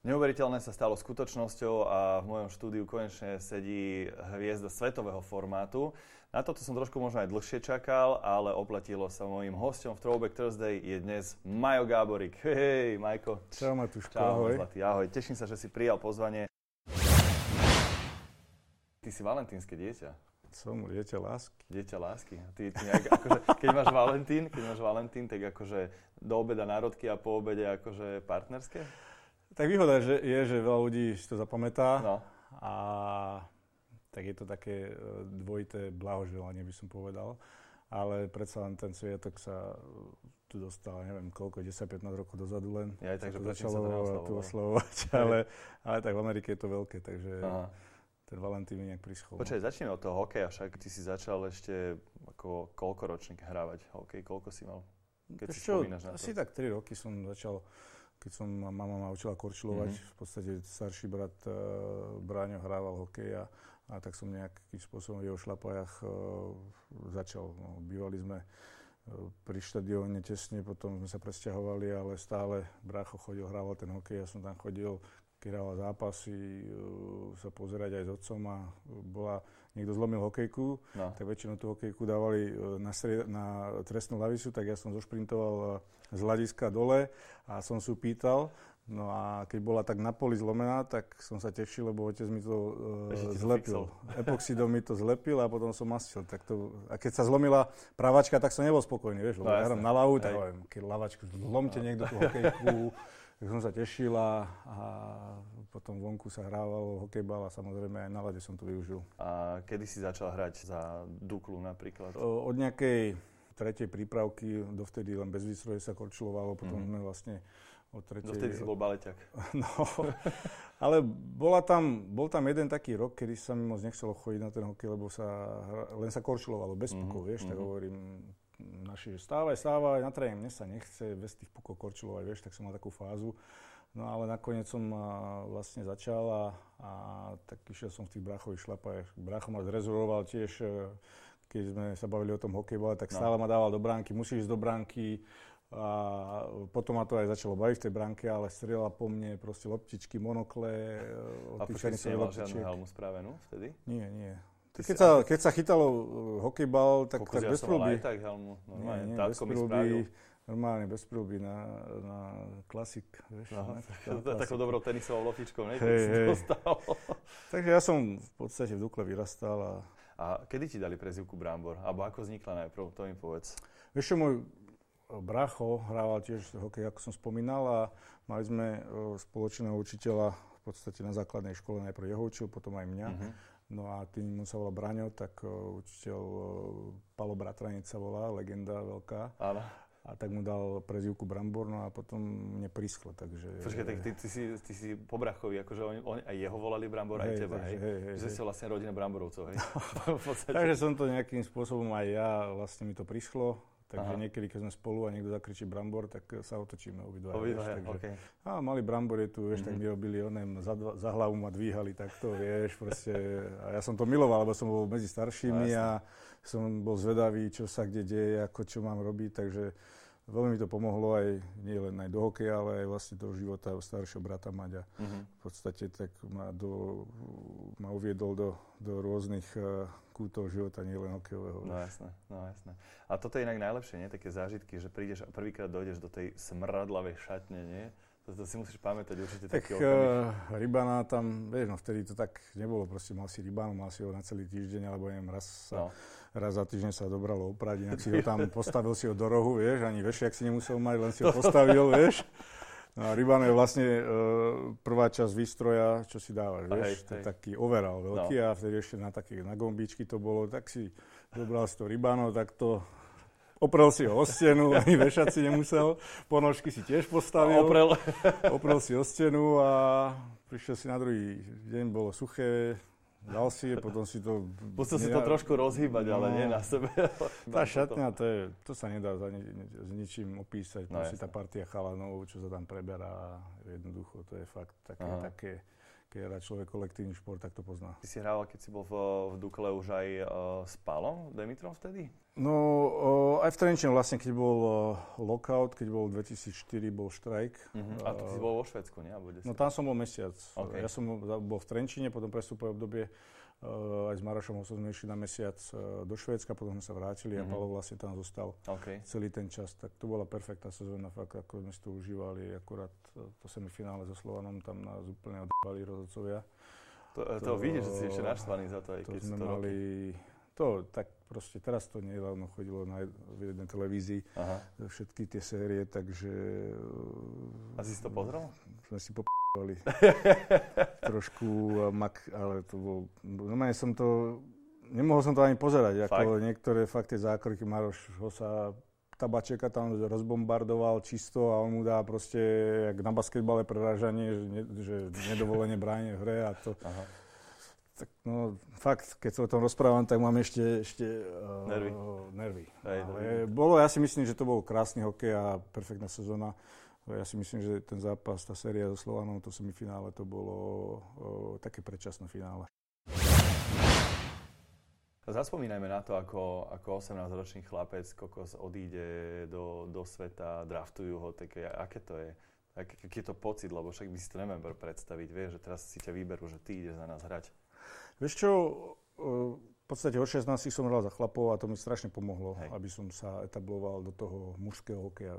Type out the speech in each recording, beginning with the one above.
Neuveriteľné sa stalo skutočnosťou a v mojom štúdiu konečne sedí hviezda svetového formátu. Na toto som trošku možno aj dlhšie čakal, ale oplatilo sa mojím hostom v Throwback Thursday je dnes Majo Gáborik. Hej, Majko. Čau Matúško, Čau, ahoj. Zlatý, ahoj. Teším sa, že si prijal pozvanie. Ty si valentínske dieťa. Som dieťa lásky. Dieťa lásky. Ty, ty nejak, akože, keď máš Valentín, keď máš Valentín, tak akože do obeda národky a po obede akože partnerské? Tak výhoda že, je, že veľa ľudí si to zapamätá No. a tak je to také e, dvojité blahoželanie, by som povedal. Ale predsa len ten sviatok sa tu dostal, neviem koľko, 10-15 rokov dozadu len. Ja aj tak, že začalo tu oslavovať, ale, ale tak v Amerike je to veľké, takže Aha. ten Valentín mi nejak prischol. Počkaj, začneme od toho hokeja, však ty si začal ešte ako koľko ročník hrávať hokej, koľko si mal? Keď Vieš si spomínaš na to. asi tak 3 roky som začal, keď som ma- mama ma učila korčulovať, Mhm. v podstate starší brat uh, Bráňo hrával hokej a, a tak som nejakým spôsobom v jeho šlapajach uh, začal. No, bývali sme uh, pri štadióne tesne, potom sme sa presťahovali, ale stále brácho chodil, hrával ten hokej, ja som tam chodil, keď hrával zápasy, uh, sa pozerať aj s otcom a bola, niekto zlomil hokejku, No. tak väčšinou tú hokejku dávali e, na, strie, na trestnú lavicu, tak ja som zošprintoval e, z hľadiska dole a som si pýtal. No a keď bola tak na poli zlomená, tak som sa tešil, lebo otec mi to uh, to zlepil. fixol. Epoxidom mi to zlepil a potom som mastil. Tak to, a keď sa zlomila pravačka, tak som nebol spokojný, vieš, No, lebo ja jasné. hrám na lavu, tak hovorím, keď lavačku, zlomte niekto tú hokejku. tak som sa tešil a, potom vonku sa hrávalo hokejbal a samozrejme aj na lade som to využil. A kedy si začal hrať za Duklu napríklad? Od nejakej tretej prípravky, dovtedy len bez výstroje sa korčulovalo, potom Mhm. sme vlastne od tretej... Dovtedy si bol baleťak. No, ale bola tam, bol tam jeden taký rok, kedy sa mi moc nechcelo chodiť na ten hokej, lebo sa, len sa korčulovalo, bez Mhm, pukov, vieš, tak mhm. hovorím naši, že stávaj, stávaj, na tréning, mne sa nechce bez tých pukov korčulovať, vieš, tak som mal takú fázu. No ale nakoniec som vlastne začal a, a tak išiel som v tých bráchových šlapách. Brácho ma zrezuroval tiež, e, keď sme sa bavili o tom hokejbale, tak No. stále ma dával do bránky, musíš ísť do bránky. A potom ma to aj začalo baviť v tej bránke, ale strieľa po mne proste loptičky, monokle, e, A počkaj, si nemal žiadnu helmu spravenú vtedy? Nie, nie. Keď sa, keď sa chytalo uh, hokejbal, tak, Kokos, tak ja bez aj tak helmu. Normálne, nie, nie, bez spravil. normálne bez príľby na, na klasik, vieš. No, na takou dobrou tenisovou loptičkou, ne? Si hej. dostal. Takže ja som v podstate v Dukle vyrastal a A kedy ti dali prezivku Brambor? Alebo ako vznikla najprv? To mi povedz. Vieš čo, môj bracho hrával tiež hokej, ako som spomínal, a mali sme e, spoločného učiteľa v podstate na základnej škole, najprv jeho učil, potom aj mňa. Mhm. No a tým sa volá Braňo, tak e, učiteľ e, Palo Bratranec sa volá, legenda veľká. Áno. A tak mu dal prezivku Brambor, no a potom mne prischlo, takže... Počkaj, tak ty, ty, si, ty si po brachovi, akože on, on, aj jeho volali Brambor, aj Hej, teba, takže hej? hej, hej, Že hej. si vlastne rodina Bramborovcov, hej? v podstate. Takže som to nejakým spôsobom aj ja, vlastne mi to prišlo. Takže Aha. niekedy, keď sme spolu a niekto zakričí brambor, tak sa otočíme obidva. Takže, okej. A mali brambory tu, vieš, tak Mhm. mi robili onem, za, dva- za hlavu ma dvíhali takto, vieš, proste. A ja som to miloval, lebo som bol medzi staršími No, a som bol zvedavý, čo sa kde deje, ako čo mám robiť, takže veľmi mi to pomohlo aj, nie len aj do hokeja, ale aj vlastne do života staršieho brata Maďa. Mhm. V podstate tak ma, do, ma uviedol do, do rôznych uh, kútov života, nielen hokejového. No jasné, no jasné. A toto je inak najlepšie, nie? Také zážitky, že prídeš a prvýkrát dojdeš do tej smradlavej šatne, nie? To, to si musíš pamätať určite Tak taký uh, Rybana tam, vieš, no vtedy to tak nebolo, proste mal si Rybanu, mal si ho na celý týždeň, alebo neviem, raz, No. sa, raz za týždeň sa dobralo oprať, inak si ho tam postavil si ho do rohu, vieš, ani vešiak si nemusel mať, len si ho postavil, vieš. No a Rybano je vlastne uh, prvá časť výstroja, čo si dávaš, A vieš, hej, to hej. taký overall veľký No. a vtedy ešte na také, na gombičky to bolo, tak si zobral si to Rybano, tak to oprel si ho o stenu, ani vešať si nemusel, ponožky si tiež postavil. Oprel. Oprel si o stenu a prišiel si na druhý deň, bolo suché, dal si je, potom si to... Musel si to trošku rozhýbať, ale No. nie na sebe. Tá šatňa, to, je, to sa nedá za ni, s ničím opísať. No, si tá partia chalanov, čo sa tam preberá, jednoducho, to je fakt také, Aha. také keď hrá človek kolektívny šport, tak to pozná. Ty si hral, keď si bol v, v Dukle už aj uh, s Palom Demitrom vtedy? No, uh, aj v Trenčine vlastne, keď bol uh, lockout, keď bol 2004, bol štrajk. Uh-huh. A to si bol vo Švedsku, nie? No tam som bol mesiac. Okay. Ja som bol v Trenčine, potom prestupové obdobie Uh, aj s Marošom som sme išli na mesiac uh, do Švédska, potom sme sa vrátili mm-hmm. a mhm. Palo vlastne tam zostal okay. celý ten čas. Tak to bola perfektná sezóna, fakt ako sme si to užívali. Akurát uh, to semifinále so Slovanom tam nás úplne odbali rozhodcovia. To, to, to vidíš, že si ešte naštvaný za to, aj to keď sme to mali, roky. To, tak proste teraz to nedávno chodilo na jednej televízii, Aha. všetky tie série, takže... A si to pozrel? Sme si po Trošku mak, ale to bol... Normálne som to... Nemohol som to ani pozerať, Fakt? ako niektoré fakt tie zákroky Maroš ho sa tabačeka tam rozbombardoval čisto a on mu dá proste, jak na basketbale prerážanie, že, ne, že nedovolenie bráne v hre a to... Aha. Tak no, fakt, keď sa o tom rozprávam, tak mám ešte, ešte uh, nervy. nervy. Hej, Ale bolo, ja si myslím, že to bol krásny hokej a perfektná sezóna. Ja si myslím, že ten zápas, tá séria so Slovanom, to semifinále, to bolo o, také predčasné finále. Zaspomínajme na to, ako, ako 18-ročný chlapec kokos odíde do, do sveta, draftujú ho, tak aké to je? Aký je to pocit, lebo však by si to neviem predstaviť, vieš, že teraz si ťa vyberú, že ty ideš za nás hrať. Vieš čo, v podstate od 16 som hral za chlapov a to mi strašne pomohlo, Hej. aby som sa etabloval do toho mužského hokeja.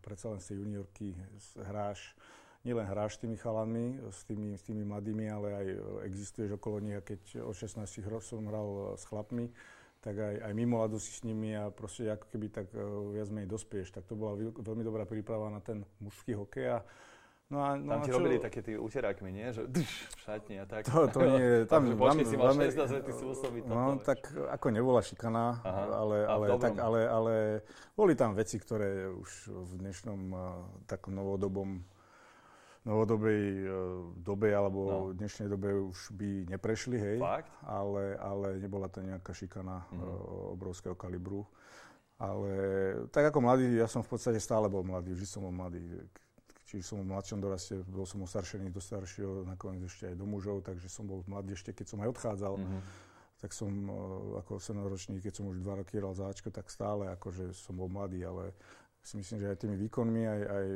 Predsa len si juniorky hráš, nielen hráš s tými chalanmi, s tými, s tými mladými, ale aj existuješ okolo nich a keď od 16 som hral s chlapmi, tak aj, aj mimo ľadu si s nimi a proste ako keby tak uh, viac menej dospieš. Tak to bola veľmi dobrá príprava na ten mužský hokej a No a, no tam ti čo? robili také tí uterákmi, nie? Že dš, šatni a tak. To, to nie, tam... Takže počkej, si mal 16 let, ty si musel byť No tak ako nebola šikana, Aha, ale, ale, tak, ale, ale boli tam veci, ktoré už v dnešnom uh, takom novodobom novodobej uh, dobe alebo no. v dnešnej dobe už by neprešli, hej. Fakt? Ale, ale nebola to nejaká šikana mm-hmm. uh, obrovského kalibru. Ale tak ako mladý, ja som v podstate stále bol mladý, vždy som bol mladý Čiže som v mladšom doraste, bol som ostaršený do staršieho, nakoniec ešte aj do mužov, takže som bol mladý ešte, keď som aj odchádzal. Mm-hmm. Tak som uh, ako 18-ročný, keď som už dva roky hral záčko, tak stále akože som bol mladý, ale si myslím, že aj tými výkonmi, aj, aj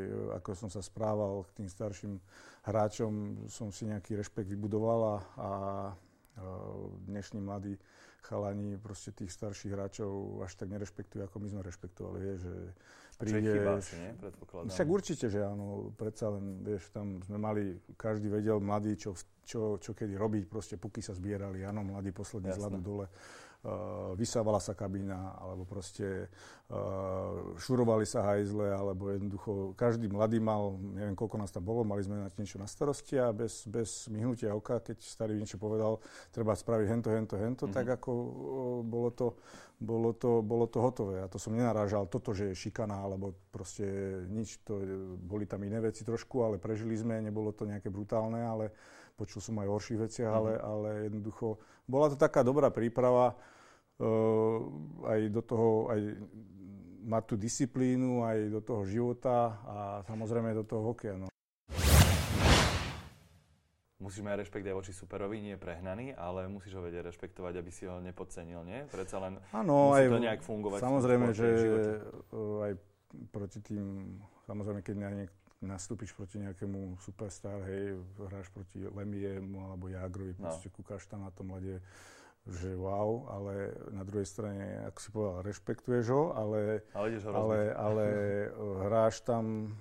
ako som sa správal k tým starším hráčom, som si nejaký rešpekt vybudoval a, a dnešní mladí chalani proste tých starších hráčov až tak nerešpektujú, ako my sme rešpektovali, vieš, že príde... Čo je chyba asi, nie? Predpokladám. Však určite, že áno, predsa len, vieš, tam sme mali, každý vedel, mladý, čo, čo, čo kedy robiť, proste puky sa zbierali, áno, mladý posledný z ľadu dole vysávala sa kabína, alebo proste uh, šurovali sa hajzle, alebo jednoducho každý mladý mal, neviem koľko nás tam bolo, mali sme na niečo na starosti a bez, bez myhnutia oka, keď starý niečo povedal, treba spraviť hento, hento, hento, mm-hmm. tak ako uh, bolo to, bolo to, bolo to hotové. A to som nenarážal toto, že je šikana, alebo proste nič, to, boli tam iné veci trošku, ale prežili sme, nebolo to nejaké brutálne, ale počul som aj o horších veciach, mm-hmm. ale, ale jednoducho bola to taká dobrá príprava aj do toho, aj mať tú disciplínu, aj do toho života a samozrejme do toho hokeja. No. Musíš mať rešpekt aj voči superovi, nie prehnaný, ale musíš ho vedieť rešpektovať, aby si ho nepodcenil, nie? Predsa len ano, musí aj, to nejak fungovať. Samozrejme, že aj proti tým, samozrejme, keď na niek- nastúpiš proti nejakému superstar, hej, hráš proti Lemiemu alebo Jagrovi, no. proste kúkaš tam na tom lede, že wow, ale na druhej strane, ako si povedal, rešpektuješ ho, ale, ale, ho ale, ale hráš tam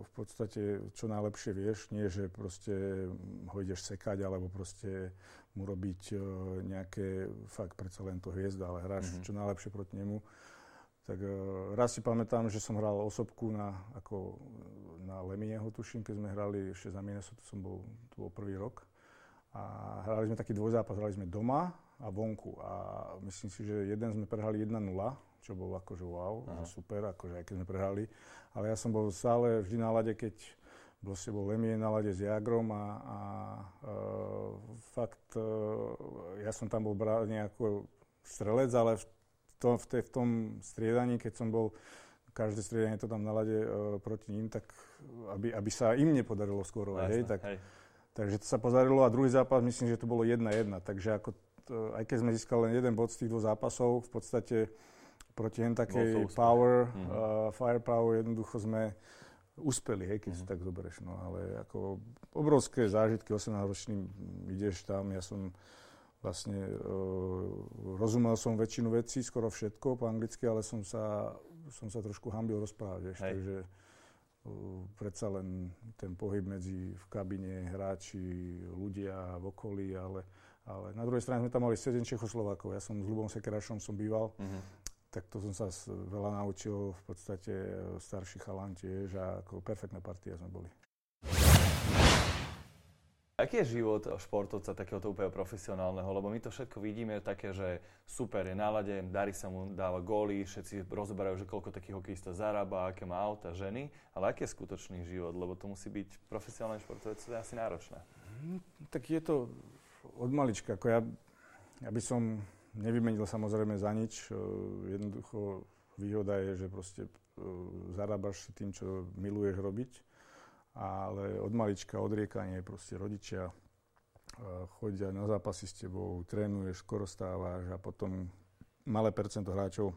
v podstate čo najlepšie vieš, nie že proste ho ideš sekať alebo proste mu robiť nejaké, fakt predsa len to hviezda, ale hráš mm-hmm. čo najlepšie proti nemu. Tak raz si pamätám, že som hral osobku na, ako na Lemieho, tuším, keď sme hrali ešte za Minnesota, som bol, to bol prvý rok. A hrali sme taký dvojzápas, hrali sme doma a vonku. A myslím si, že jeden sme prehrali 1-0, čo bolo akože wow, Aha. super, akože aj keď sme prehrali. Ale ja som bol stále vždy na lade, keď bol Lemie na lade s Jagrom a, a uh, fakt, uh, ja som tam bol brány ako strelec, ale v tom, v, tej, v tom striedaní, keď som bol každé striedanie to tam na lade uh, proti ním, tak aby, aby sa im nepodarilo skórovať, hej, tak, hej. Takže to sa podarilo a druhý zápas myslím, že to bolo 1-1. Takže ako to, aj keď sme získali len jeden bod z tých dvoch zápasov, v podstate proti hen takej power, mm-hmm. uh, firepower jednoducho sme uspeli, hej, keď mm-hmm. si mhm. tak zoberieš. No, ale ako obrovské zážitky, 18-ročný ideš tam, ja som vlastne uh, rozumel som väčšinu vecí, skoro všetko po anglicky, ale som sa, som sa trošku hambil rozprávať, vieš, takže uh, predsa len ten pohyb medzi v kabine, hráči, ľudia v okolí, ale, ale na druhej strane sme tam mali 7 Čechoslovákov, ja som s Lubom Sekerašom som býval, mm-hmm tak to som sa veľa naučil, v podstate e, starší chalan tiež a ako perfektná partia sme boli. Aký je život športovca takéhoto úplne profesionálneho? Lebo my to všetko vidíme také, že super je nálade, darí sa mu, dáva góly, všetci rozoberajú, že koľko takých hokejista zarába, aké má auta, ženy. Ale aký je skutočný život? Lebo to musí byť profesionálny športovec, to je asi náročné. Hmm, tak je to od malička. Ako ja, ja by som nevymenil samozrejme za nič. Jednoducho výhoda je, že proste zarábaš tým, čo miluješ robiť. Ale od malička odriekanie, proste rodičia e, chodia na zápasy s tebou, trénuješ, skoro stávaš a potom malé percento hráčov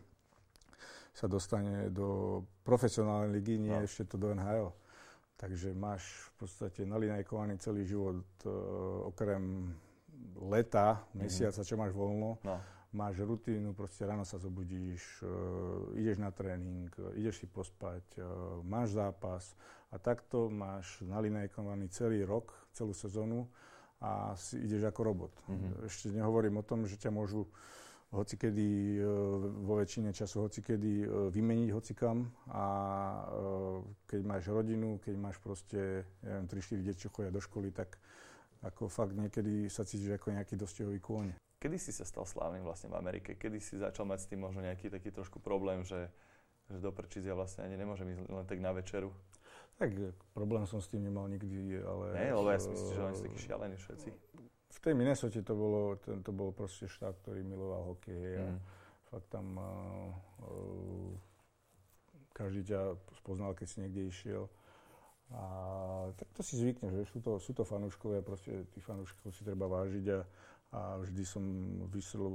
sa dostane do profesionálnej ligy, nie no. ešte to do NHL. Takže máš v podstate nalinajkovaný celý život, okrem leta, mhm. mesiaca, čo máš voľno, no. Máš rutínu, proste ráno sa zobudíš, uh, ideš na tréning, uh, ideš si pospať, uh, máš zápas a takto máš nalinajkovaný celý rok, celú sezónu a si ideš ako robot. Mm-hmm. Ešte nehovorím o tom, že ťa môžu hocikedy, vo väčšine času hocikedy vymeniť hocikam a keď máš rodinu, keď máš proste, neviem, 3-4 deti, čo chodia do školy, tak ako fakt niekedy sa cítiš ako nejaký dostihový kôň. Kedy si sa stal slávnym vlastne v Amerike? Kedy si začal mať s tým možno nejaký taký trošku problém, že, že do Prčic ja vlastne ani nemôžem ísť len tak na večeru? Tak problém som s tým nemal nikdy, ale... Nie, lebo ja si myslím, že oni sú takí šialení všetci. V tej Minnesota to bolo, ten, to bol proste štát, ktorý miloval hokej a mm. fakt tam uh, uh, každý ťa spoznal, keď si niekde išiel. A tak to si zvykne, že sú to, sú to fanúškovia, proste tých fanúškov si treba vážiť a, a vždy som vyšiel,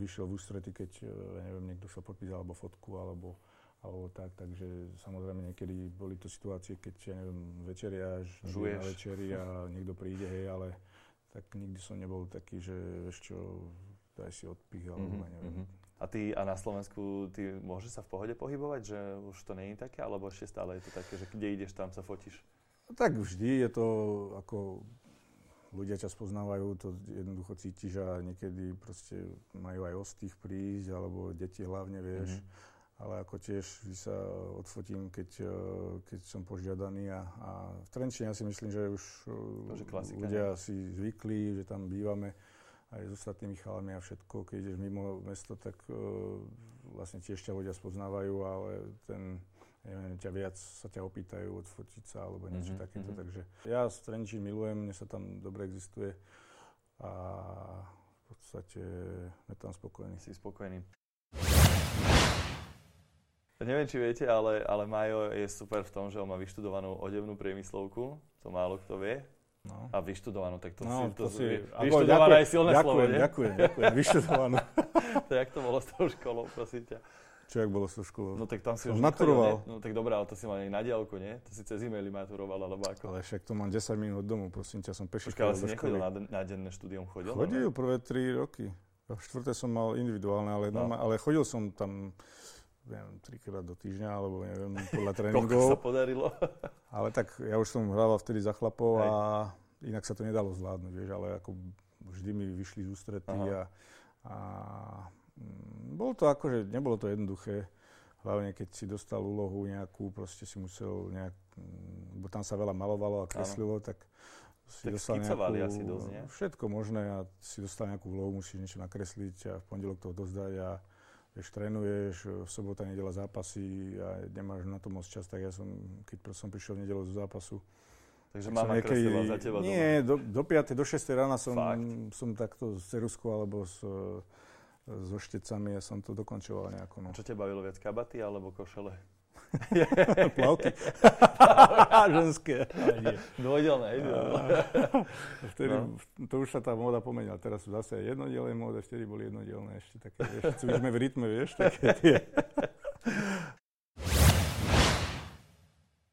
vyšiel v ústrety, keď ja neviem, niekto sa podpísal alebo fotku alebo, alebo tak, takže samozrejme niekedy boli to situácie, keď ja neviem, večeriaš, žuješ na večeri a niekto príde, hej, ale tak nikdy som nebol taký, že vieš čo, daj si odpich alebo mm-hmm, neviem. Mm-hmm. A ty a na Slovensku, ty môžeš sa v pohode pohybovať, že už to nie je také, alebo ešte stále je to také, že kde ideš, tam sa fotíš? Tak vždy je to ako ľudia ťa spoznávajú, to jednoducho cítiš a niekedy proste majú aj ostých prísť, alebo deti hlavne, vieš. Mm-hmm. Ale ako tiež sa odfotím, keď, eh, keď som požiadaný a, a v Trenčine ja si myslím, že už eh, klasika, ľudia ne? si zvykli, že tam bývame aj s ostatnými chalami a všetko. Keď ideš mimo mesto, tak uh, vlastne tiež ťa ľudia spoznávajú, ale ten, neviem, ťa viac sa ťa opýtajú odfotiť sa alebo niečo mm-hmm. takéto. Mhm. Takže ja Trenčín milujem, mne sa tam dobre existuje a v podstate sme tam spokojní. Si spokojný. Neviem, či viete, ale, ale Majo je super v tom, že on má vyštudovanú odevnú priemyslovku. To málo kto vie. No. A vyštudovanú, tak to no, si... To, si vyštudovaná je silné ďakujem, slovo? Ďakujem, ďakujem, vyštudovanú. to jak to bolo s tou školou, prosím ťa? Čo jak bolo s tou školou? No tak tam si som už maturoval. Nechodil, no tak dobré, ale to si mal aj na diálku, nie? To si cez e-maily maturoval, alebo ako? Ale však to mám 10 minút domu, prosím ťa, som peši Počkaj, ale si nechodil na, na denné štúdium, chodil? Chodil prvé 3 roky. V štvrté som mal individuálne, ale, no. ale chodil som tam neviem, trikrát do týždňa, alebo neviem, podľa tréningov. Koľko sa podarilo? ale tak ja už som hrával vtedy za chlapov Hej. a inak sa to nedalo zvládnuť, vieš, ale ako vždy mi vyšli z ústretí a, a bolo to akože, nebolo to jednoduché, hlavne keď si dostal úlohu nejakú, proste si musel nejak, mm, bo tam sa veľa malovalo a kreslilo, ano. tak si tak dostal nejakú, asi dosť, nie? všetko možné a si dostal nejakú úlohu, musíš niečo nakresliť a v pondelok to dozdať a vieš, trénuješ, v sobota, nedela zápasy a nemáš na to moc čas, tak ja som, keď som prišiel v nedelu zo zápasu, Takže mama niekedy, za teba Nie, do, do 5. do 6. rána som, som takto s ceruskou alebo s, so štecami a som to dokončoval nejako. No. A čo ťa bavilo viac, kabaty alebo košele? Plavky. Ženské. Dvojdelné, Vtedy, no. to už sa tá móda pomenila. Teraz sú zase jednodielne módy, vtedy boli jednodielne ešte také, vieš, sme v rytme, vieš, také tie.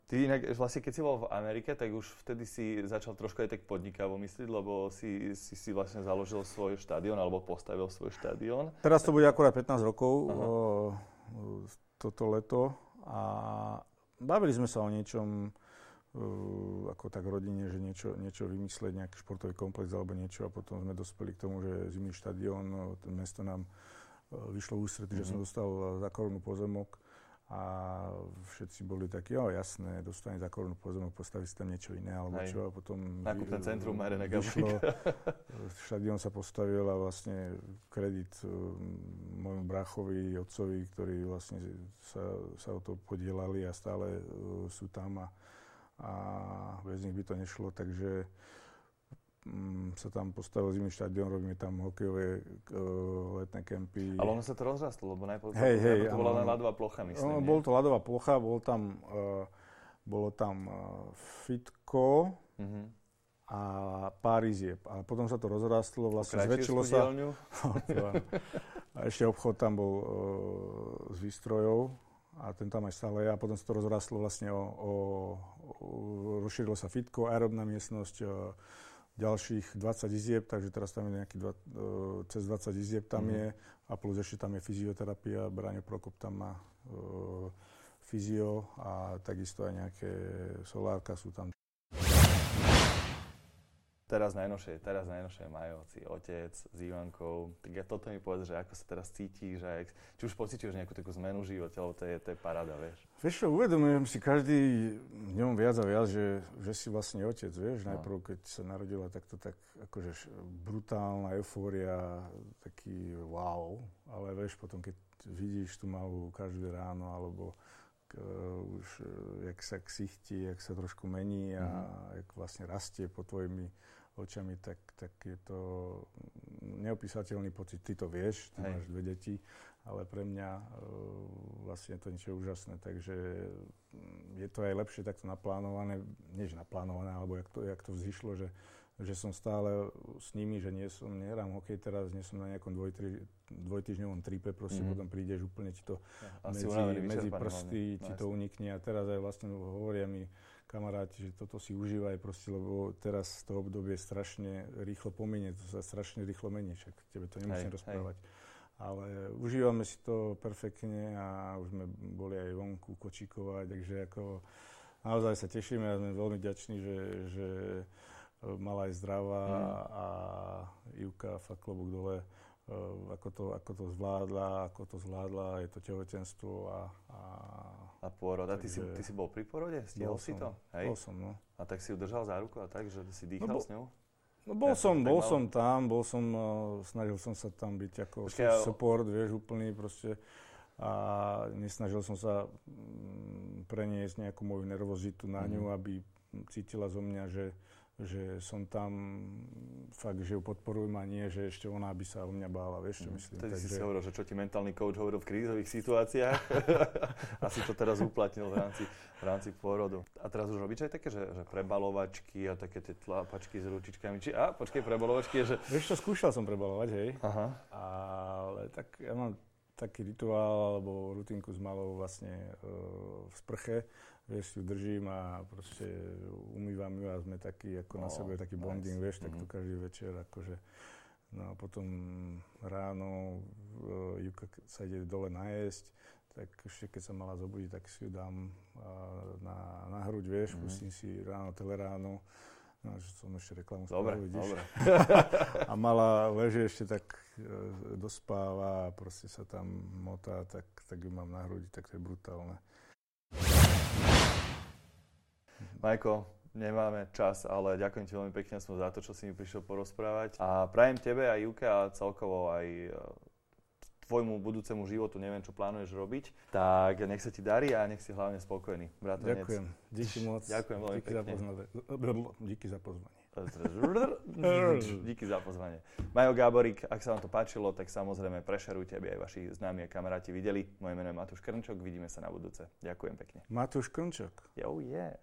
Ty inak vlastne, keď si bol v Amerike, tak už vtedy si začal trošku aj tak podnikavo myslieť, lebo si, si, si vlastne založil svoj štadión alebo postavil svoj štadión. Teraz to bude akurát 15 rokov, o, toto leto a bavili sme sa o niečom, Uh, ako tak rodine, že niečo, niečo vymyslieť, nejaký športový komplex alebo niečo a potom sme dospeli k tomu, že zimný štadión, to mesto nám uh, vyšlo ústretí, mm-hmm. že som mhm. dostal za korunu pozemok a všetci boli takí, jo jasné, dostane za korunu pozemok, postaví si tam niečo iné, alebo Hej. čo, a potom... Nákupné centrum Marina vyšlo, štadión sa postavil a vlastne kredit uh, môjmu brachovi, otcovi, ktorí vlastne sa, sa o to podielali a stále uh, sú tam a, a bez nich by to nešlo, takže sa tam postavil zimný štadión, robíme tam hokejové uh, letné kempy. Ale ono sa to rozrastlo, lebo najprv hey, to, hey, to bola len ľadová plocha, myslím. No, bol to ľadová plocha, bol tam, uh, bolo tam uh, fitko uh-huh. a pár izieb. A potom sa to rozrastlo, vlastne zväčšilo sa. a ešte obchod tam bol uh, s výstrojou a ten tam aj stále je. A potom sa to rozrastlo vlastne o, o, o rozšírilo sa fitko, aerobná miestnosť, uh, ďalších 20 izieb, takže teraz tam je nejaký dva, uh, cez 20 izieb tam mm. je a plus ešte tam je fyzioterapia, Braňo Prokop tam má uh, fyzio a takisto aj nejaké solárka sú tam. Teraz najnovšie, teraz najnovšie Majovci, otec s Ivankou. Tak ja toto mi povedz, že ako sa teraz cítiš, že či už pociťuješ nejakú takú zmenu v živote, lebo to je, to je paráda, vieš. Vieš čo, uvedomujem si každý dňom viac a viac, že, že si vlastne otec, vieš. No. Najprv, keď sa narodila, tak to tak akože brutálna eufória, taký wow. Ale vieš, potom keď vidíš tú malú každé ráno, alebo uh, už uh, jak sa ksichti, jak sa trošku mení a mm. jak vlastne rastie pod tvojimi očami, tak, tak je to neopísateľný pocit. Ty to vieš, ty Hej. máš dve deti, ale pre mňa uh, vlastne je to niečo úžasné. Takže mm, je to aj lepšie takto naplánované, než naplánované, alebo jak to, jak to vzýšlo, že, že som stále s nimi, že nie som, nehrám hokej teraz, nie som na nejakom dvoj, tri, dvojtyžňovom tripe, proste mm-hmm. potom prídeš úplne ti to ja, medzi, medzi prsty, ti to unikne a teraz aj vlastne hovoria mi, kamaráti, že toto si užívaj proste, lebo teraz to obdobie strašne rýchlo pominie, to sa strašne rýchlo mení, však tebe to nemusím hej, rozprávať. Hej. Ale užívame si to perfektne a už sme boli aj vonku kočíkovať, takže ako naozaj sa tešíme a sme veľmi vďační, že, že mala aj zdravá mm. a Ivka, fakt klobúk dole, ako to, ako to zvládla, ako to zvládla, je to tehotenstvo a, a a pôrod. A ty, si, ty si bol pri porode? Stihol si som, to? Hej? Bol som, no. A tak si ju držal za ruku a tak, že si no dýchal no, bo, s ňou? No bol ja som, bol som tam, bol som, uh, snažil som sa tam byť ako Počkej, support, vieš, úplný proste. A nesnažil som sa um, preniesť nejakú moju nervozitu na ňu, mm. aby cítila zo mňa, že že som tam fakt, že ju podporujem a nie, že ešte ona by sa o mňa bála, vieš čo mhm. myslím. Tedy Takže... si si hovoril, že čo ti mentálny coach hovoril v krízových situáciách. Asi to teraz uplatnil v rámci, v rámci pôrodu. A teraz už robíš aj také, že, že prebalovačky a také tie tlapačky s ručičkami. Či, a počkej, prebalovačky je, že... Vieš čo, skúšal som prebalovať, hej. Aha. Ale tak ja mám taký rituál alebo rutinku s malou vlastne uh, v sprche vieš, ju držím a proste umývam ju a sme takí ako no, na sebe, taký nice. bonding, vieš, mm-hmm. tak to mhm. každý večer akože No a potom ráno uh, Juka sa ide dole najesť, tak ešte keď sa mala zobudiť, tak si ju dám uh, na, na hruď, vieš, mm-hmm. pustím si ráno, teleráno. No, že som ešte reklamu dobre, vidíš. Dobre. a mala leže ešte tak uh, dospáva a proste sa tam motá, tak, tak ju mám na hrudi, tak to je brutálne. Majko, nemáme čas, ale ďakujem ti veľmi pekne som za to, čo si mi prišiel porozprávať. A prajem tebe aj Juke a celkovo aj e, tvojmu budúcemu životu, neviem, čo plánuješ robiť, tak nech sa ti darí a nech si hlavne spokojný. Bratonec. Ďakujem, díky moc. Ďakujem veľmi díky pekne. Za díky za pozvanie. Díky za pozvanie. Majo Gáborík, ak sa vám to páčilo, tak samozrejme prešerujte, aby aj vaši známi a kamaráti videli. Moje meno je Matúš Krnčok, vidíme sa na budúce. Ďakujem pekne. Matúš Krnčok. Oh yeah.